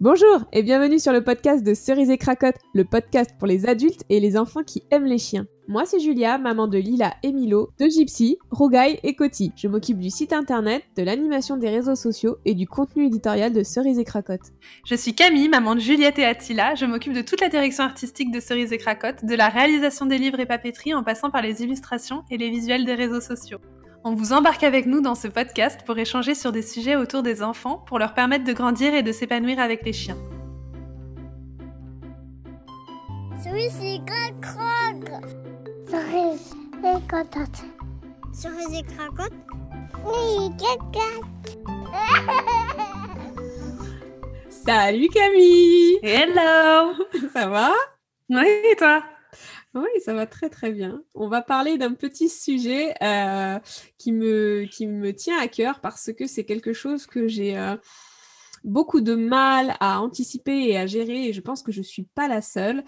Bonjour et bienvenue sur le podcast de Cerise et Cracotte, le podcast pour les adultes et les enfants qui aiment les chiens. Moi c'est Julia, maman de Lila et Milo, de Gypsy, Rougaille et Coty. Je m'occupe du site internet, de l'animation des réseaux sociaux et du contenu éditorial de Cerise et Cracotte. Je suis Camille, maman de Juliette et Attila. Je m'occupe de toute la direction artistique de Cerise et Cracotte, de la réalisation des livres et papeterie en passant par les illustrations et les visuels des réseaux sociaux. On vous embarque avec nous dans ce podcast pour échanger sur des sujets autour des enfants pour leur permettre de grandir et de s'épanouir avec les chiens. Salut Camille. Hello. Ça va? Oui, et toi? Oui, ça va très très bien. On va parler d'un petit sujet euh, qui, me, tient à cœur parce que c'est quelque chose que j'ai euh, beaucoup de mal à anticiper et à gérer, et je pense que je ne suis pas la seule.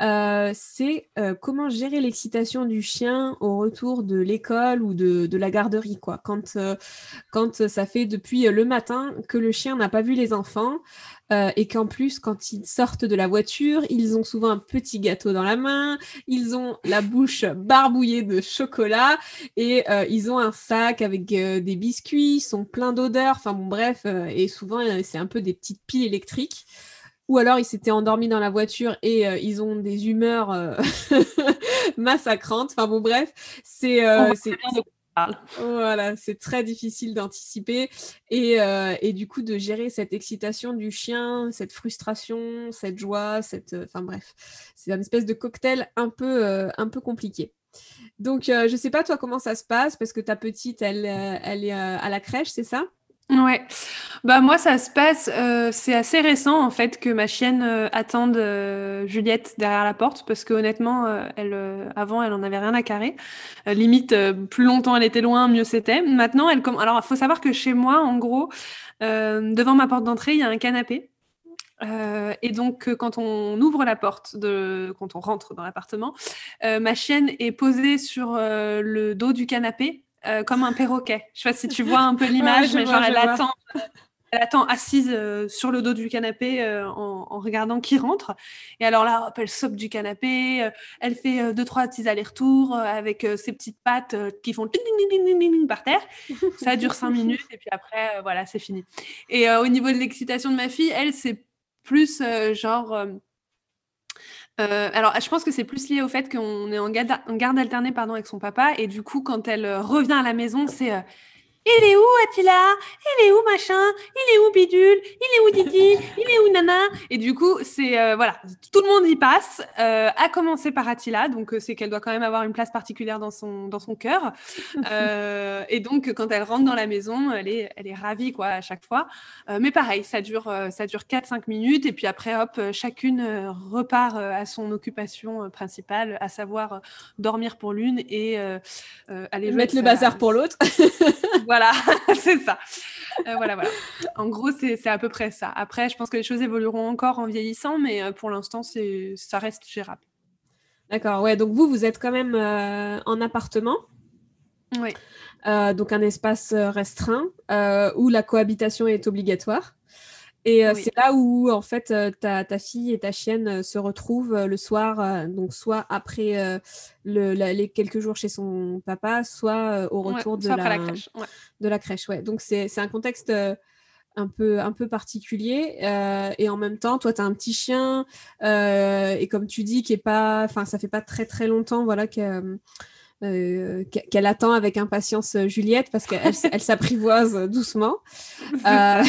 Euh, c'est comment gérer l'excitation du chien au retour de l'école ou de, la garderie, quoi. Quand, quand ça fait depuis le matin que le chien n'a pas vu les enfants, euh, et qu'en plus, quand ils sortent de la voiture, ils ont souvent un petit gâteau dans la main, ils ont la bouche barbouillée de chocolat et euh, ils ont un sac avec euh, des biscuits, ils sont pleins d'odeurs, enfin bon bref, et souvent c'est un peu des petites piles électriques. Ou alors ils s'étaient endormis dans la voiture et euh, ils ont des humeurs massacrantes. Enfin bon bref, c'est voilà, c'est très difficile d'anticiper et, euh, et, du coup de gérer cette excitation du chien, cette frustration, cette joie, cette, enfin bref, c'est un espèce de cocktail un peu, euh, un peu compliqué. Donc euh, je sais pas toi comment ça se passe? Parce que ta petite, elle, elle est à la crèche, c'est ça? Ouais, bah moi ça se passe, euh, c'est assez récent en fait que ma chienne euh, attende euh, Juliette derrière la porte parce que honnêtement, euh, elle, avant elle en avait rien à carrer. limite, plus longtemps elle était loin, mieux c'était. Maintenant, elle comme, alors il faut savoir que chez moi, en gros, devant ma porte d'entrée, il y a un canapé. et donc, quand on ouvre la porte, de, quand on rentre dans l'appartement, ma chienne est posée sur le dos du canapé euh, comme un perroquet. Je sais pas si tu vois un peu l'image, ouais, mais genre elle attend, elle attend assise euh, sur le dos du canapé euh, en, en, regardant qui rentre. Et alors là, hop, elle saute du canapé, elle fait deux trois petits allers-retours avec ses petites pattes qui font ding, ding, ding, ding, par terre. Ça dure cinq minutes et puis après, voilà, c'est fini. Et au niveau de l'excitation de ma fille, elle, c'est plus genre euh, alors, je pense que c'est plus lié au fait qu'on est en garde, en garde alternée pardon, avec son papa. Et du coup, quand elle euh, revient à la maison, c'est euh, il est où Attila? Il est où machin? Il est où Bidule? Il est où Didi? Il est où Nana? Et du coup, c'est euh, voilà, tout le monde y passe, euh, à commencer par Attila, donc euh, c'est qu'elle doit quand même avoir une place particulière dans son dans son cœur. Euh, et donc, quand elle rentre dans la maison, elle est elle est ravie quoi à chaque fois. Mais pareil, ça dure ça dure 4-5 minutes. Et puis après hop, chacune repart à son occupation principale, à savoir dormir pour l'une et aller mettre le bazar pour l'autre. voilà, c'est ça. Euh, voilà, voilà. En gros, c'est à peu près ça. Après, je pense que les choses évolueront encore en vieillissant, mais euh, pour l'instant, ça reste gérable. D'accord, ouais. Donc vous, vous êtes quand même euh, en appartement. Oui. Euh, donc un espace restreint où la cohabitation est obligatoire. Et euh, oui. c'est là où, en fait, euh, ta, ta, fille et ta chienne euh, se retrouvent le soir, donc soit après le, la, les quelques jours chez son papa, soit au retour ouais, de, la, la, crèche. Ouais. de la crèche. Ouais. Donc c'est un contexte un peu, un peu particulier. Euh, et en même temps, toi, tu as un petit chien. Euh, et comme tu dis, qui est pas. Enfin, ça fait pas très, très longtemps voilà, que, euh, qu'elle attend avec impatience euh, Juliette parce qu'elle elle, s'apprivoise doucement. Euh,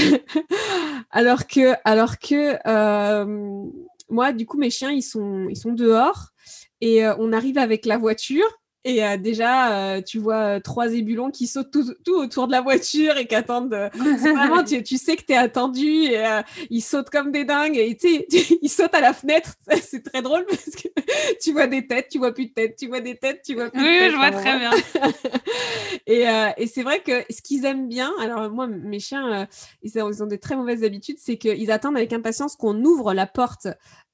alors que, alors que moi, du coup, mes chiens, ils sont, ils sont dehors et on arrive avec la voiture et euh, déjà, euh, tu vois euh, trois ébulons qui sautent tout, tout, autour de la voiture et qui attendent. vraiment, tu, tu, sais que tu es attendu et euh, ils sautent comme des dingues et tu ils sautent à la fenêtre. C'est très drôle parce que tu vois des têtes, tu vois plus de têtes, tu vois des têtes, tu vois plus oui, de têtes. Oui, je vois très bien. et, et c'est vrai que ce qu'ils aiment bien, alors moi, mes chiens, ils ont, ils ont des très mauvaises habitudes, c'est qu'ils attendent avec impatience qu'on ouvre la porte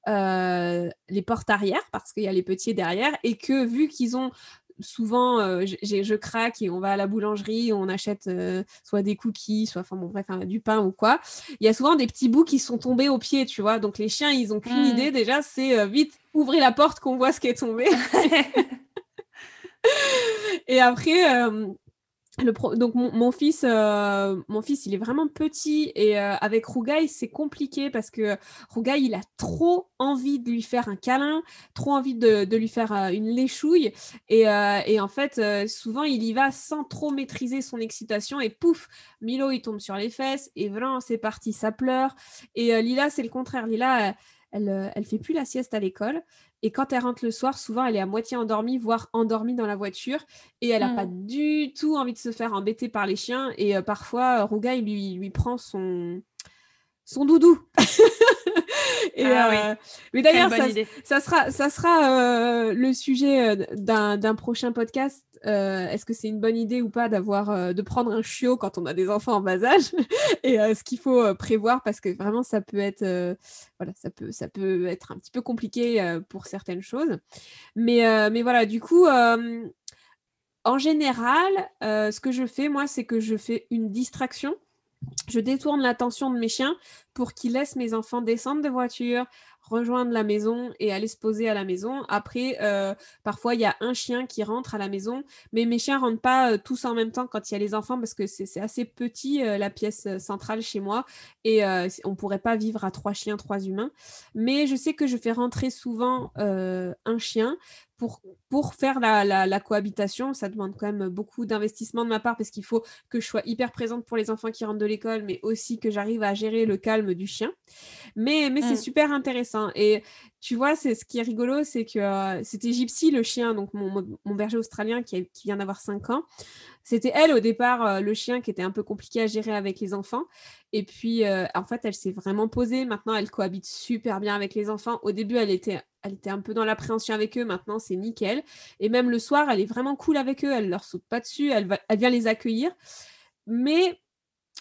euh, les portes arrière parce qu'il y a les petits derrière et que vu qu'ils ont souvent, euh, je craque et on va à la boulangerie, on achète euh, soit des cookies, soit enfin bon bref du pain ou quoi. Il y a souvent des petits bouts qui sont tombés au pied, tu vois. Donc les chiens, ils ont qu'une mmh. idée déjà, c'est vite ouvrez la porte qu'on voit ce qui est tombé. et après, donc mon, fils, euh, mon fils, il est vraiment petit et euh, avec Rougaï, c'est compliqué parce que Rougaï, il a trop envie de lui faire un câlin, trop envie de, lui faire euh, une léchouille et, en fait, souvent il y va sans trop maîtriser son excitation et pouf, Milo il tombe sur les fesses et vraiment c'est parti, ça pleure. Et Lila c'est le contraire, Lila elle, elle fait plus la sieste à l'école et quand elle rentre le soir, souvent, elle est à moitié endormie, voire endormie dans la voiture. Et elle n'a pas mmh. du tout envie de se faire embêter par les chiens. Et euh, parfois, Rougaï lui, lui prend son, son doudou. et, ah euh, Mais d'ailleurs, ça, sera, ça sera euh, le sujet d'un prochain podcast euh, est-ce que c'est une bonne idée ou pas d'avoir euh, de prendre un chiot quand on a des enfants en bas âge et euh, ce qu'il faut prévoir? Parce que vraiment ça peut être voilà ça peut être un petit peu compliqué pour certaines choses. Mais mais voilà du coup en général ce que je fais moi c'est que je fais une distraction. Je détourne l'attention de mes chiens pour qu'ils laissent mes enfants descendre de voiture, rejoindre la maison et aller se poser à la maison. Après, euh, parfois, il y a un chien qui rentre à la maison, mais mes chiens rentrent pas euh, tous en même temps quand il y a les enfants parce que c'est assez petit, euh, la pièce centrale chez moi, et on pourrait pas vivre à trois chiens, trois humains. Mais je sais que je fais rentrer souvent un chien pour, faire la, cohabitation, ça demande quand même beaucoup d'investissement de ma part parce qu'il faut que je sois hyper présente pour les enfants qui rentrent de l'école, mais aussi que j'arrive à gérer le calme du chien. Mais, mais c'est mmh. super intéressant. Et tu vois, c'est ce qui est rigolo, c'est que euh, c'était Gypsy, le chien, donc mon, berger australien qui, vient d'avoir 5 ans. C'était elle au départ, euh, le chien qui était un peu compliqué à gérer avec les enfants. Et puis, euh, en fait, elle s'est vraiment posée. Maintenant, elle cohabite super bien avec les enfants. Au début, elle était, elle était un peu dans l'appréhension avec eux. Maintenant, c'est nickel. Et même le soir, elle est vraiment cool avec eux. Elle leur saute pas dessus. Elle, elle vient les accueillir. Mais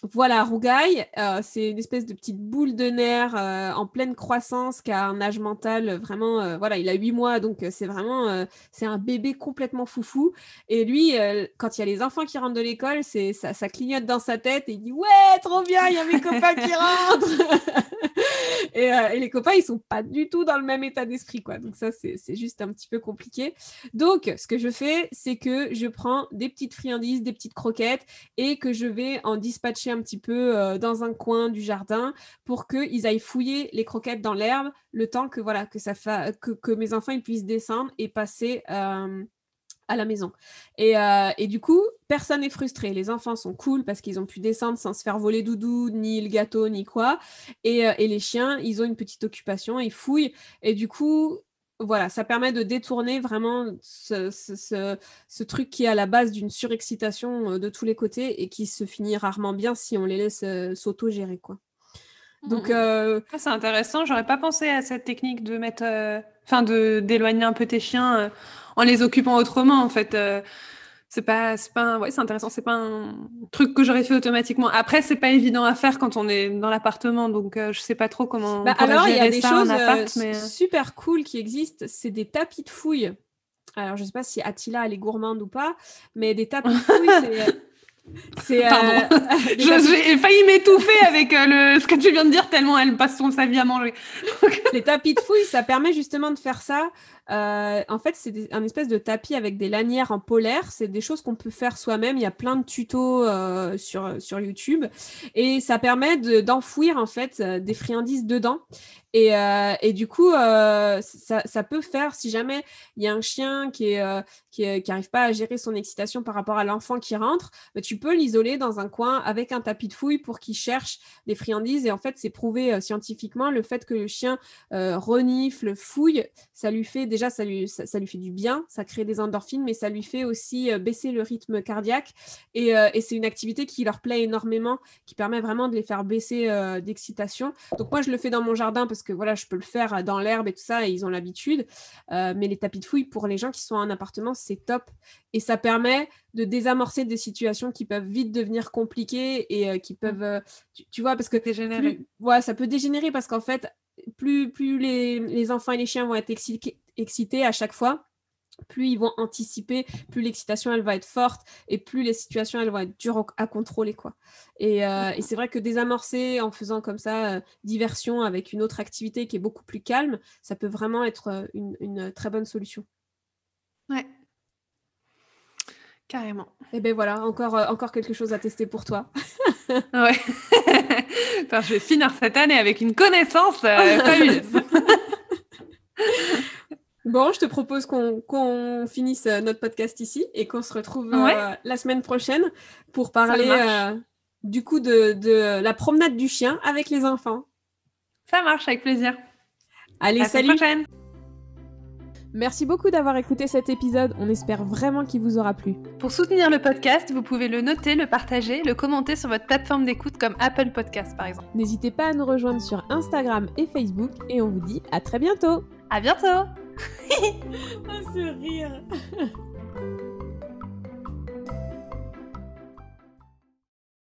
voilà, Rougaille, euh, c'est une espèce de petite boule de nerfs euh, en pleine croissance qui a un âge mental vraiment, euh, voilà, il a huit mois, donc c'est vraiment, c'est un bébé complètement foufou. Et lui, quand il y a les enfants qui rentrent de l'école, c'est ça, ça, clignote dans sa tête et il dit ouais, trop bien, il y a mes copains qui rentrent. et, et, les copains, ils sont pas du tout dans le même état d'esprit, quoi. Donc ça, c'est juste un petit peu compliqué. Donc, ce que je fais, c'est que je prends des petites friandises, des petites croquettes et que je vais en dispatcher un petit peu euh, dans un coin du jardin pour qu'ils aillent fouiller les croquettes dans l'herbe le temps que voilà que ça que, mes enfants ils puissent descendre et passer euh, à la maison. Euh, et du coup, personne n'est frustré. Les enfants sont cool parce qu'ils ont pu descendre sans se faire voler doudou, ni le gâteau, ni quoi. Et, et les chiens, ils ont une petite occupation, ils fouillent. Et du coup, voilà, ça permet de détourner vraiment ce, truc qui est à la base d'une surexcitation euh, de tous les côtés et qui se finit rarement bien si on les laisse euh, s'auto-gérer. quoi. Donc, mmh. euh, c'est intéressant. J'aurais pas pensé à cette technique de mettre, enfin, de d'éloigner un peu tes chiens en les occupant autrement. En fait, c'est pas c'est pas ouais c'est intéressant c'est pas un truc que j'aurais fait automatiquement après c'est pas évident à faire quand on est dans l'appartement donc euh, je sais pas trop comment bah, alors il y a des choses euh, euh. super cool qui existent c'est des tapis de fouille alors je sais pas si Attila elle est gourmande ou pas mais des tapis de fouille c'est Pardon. J'ai failli m'étouffer avec le, ce que tu viens de dire tellement elle passe son sa vie à manger. les tapis de fouille, ça permet justement de faire ça. Euh, en fait, c'est un espèce de tapis avec des lanières en polaire. C'est des choses qu'on peut faire soi-même. Il y a plein de tutos euh, sur, sur YouTube. Et ça permet d'enfouir en fait euh, des friandises dedans. Et, et, du coup, ça, ça, peut faire, si jamais il y a un chien qui est, qui n'arrive pas à gérer son excitation par rapport à l'enfant qui rentre, bah, tu peux l'isoler dans un coin avec un tapis de fouille pour qu'il cherche des friandises. Et en fait, c'est prouvé scientifiquement le fait que le chien renifle, fouille, ça lui fait déjà, ça lui, ça, lui fait du bien, ça crée des endorphines, mais ça lui fait aussi euh, baisser le rythme cardiaque. Euh, et, c'est une activité qui leur plaît énormément, qui permet vraiment de les faire baisser euh, d'excitation. Donc moi, je le fais dans mon jardin parce que voilà, je peux le faire dans l'herbe et tout ça, et ils ont l'habitude. mais les tapis de fouille, pour les gens qui sont en appartement, c'est top. Et ça permet de désamorcer des situations qui peuvent vite devenir compliquées et qui mmh. peuvent, tu, vois, parce que... Dégénérer. ouais, ça peut dégénérer parce qu'en fait, plus, plus les, les, enfants et les chiens vont être excités, à chaque fois, plus ils vont anticiper, plus l'excitation elle va être forte et plus les situations elles vont être dures à contrôler quoi. Et, euh, c'est vrai que désamorcer en faisant comme ça euh, diversion avec une autre activité qui est beaucoup plus calme, ça peut vraiment être euh, une, très bonne solution. Ouais. Carrément. Et ben voilà, encore, encore quelque chose à tester pour toi. ouais. je vais finir cette année avec une connaissance fabuleuse. Bon, je te propose qu'on finisse euh, notre podcast ici et qu'on se retrouve euh, la semaine prochaine pour parler euh, du coup de, la promenade du chien avec les enfants. Ça marche, avec plaisir. Allez, salut. Prochaine. Merci beaucoup d'avoir écouté cet épisode, on espère vraiment qu'il vous aura plu. Pour soutenir le podcast, vous pouvez le noter, le partager, le commenter sur votre plateforme d'écoute comme Apple Podcast par exemple. N'hésitez pas à nous rejoindre sur Instagram et Facebook et on vous dit à très bientôt. À bientôt ah, ce rire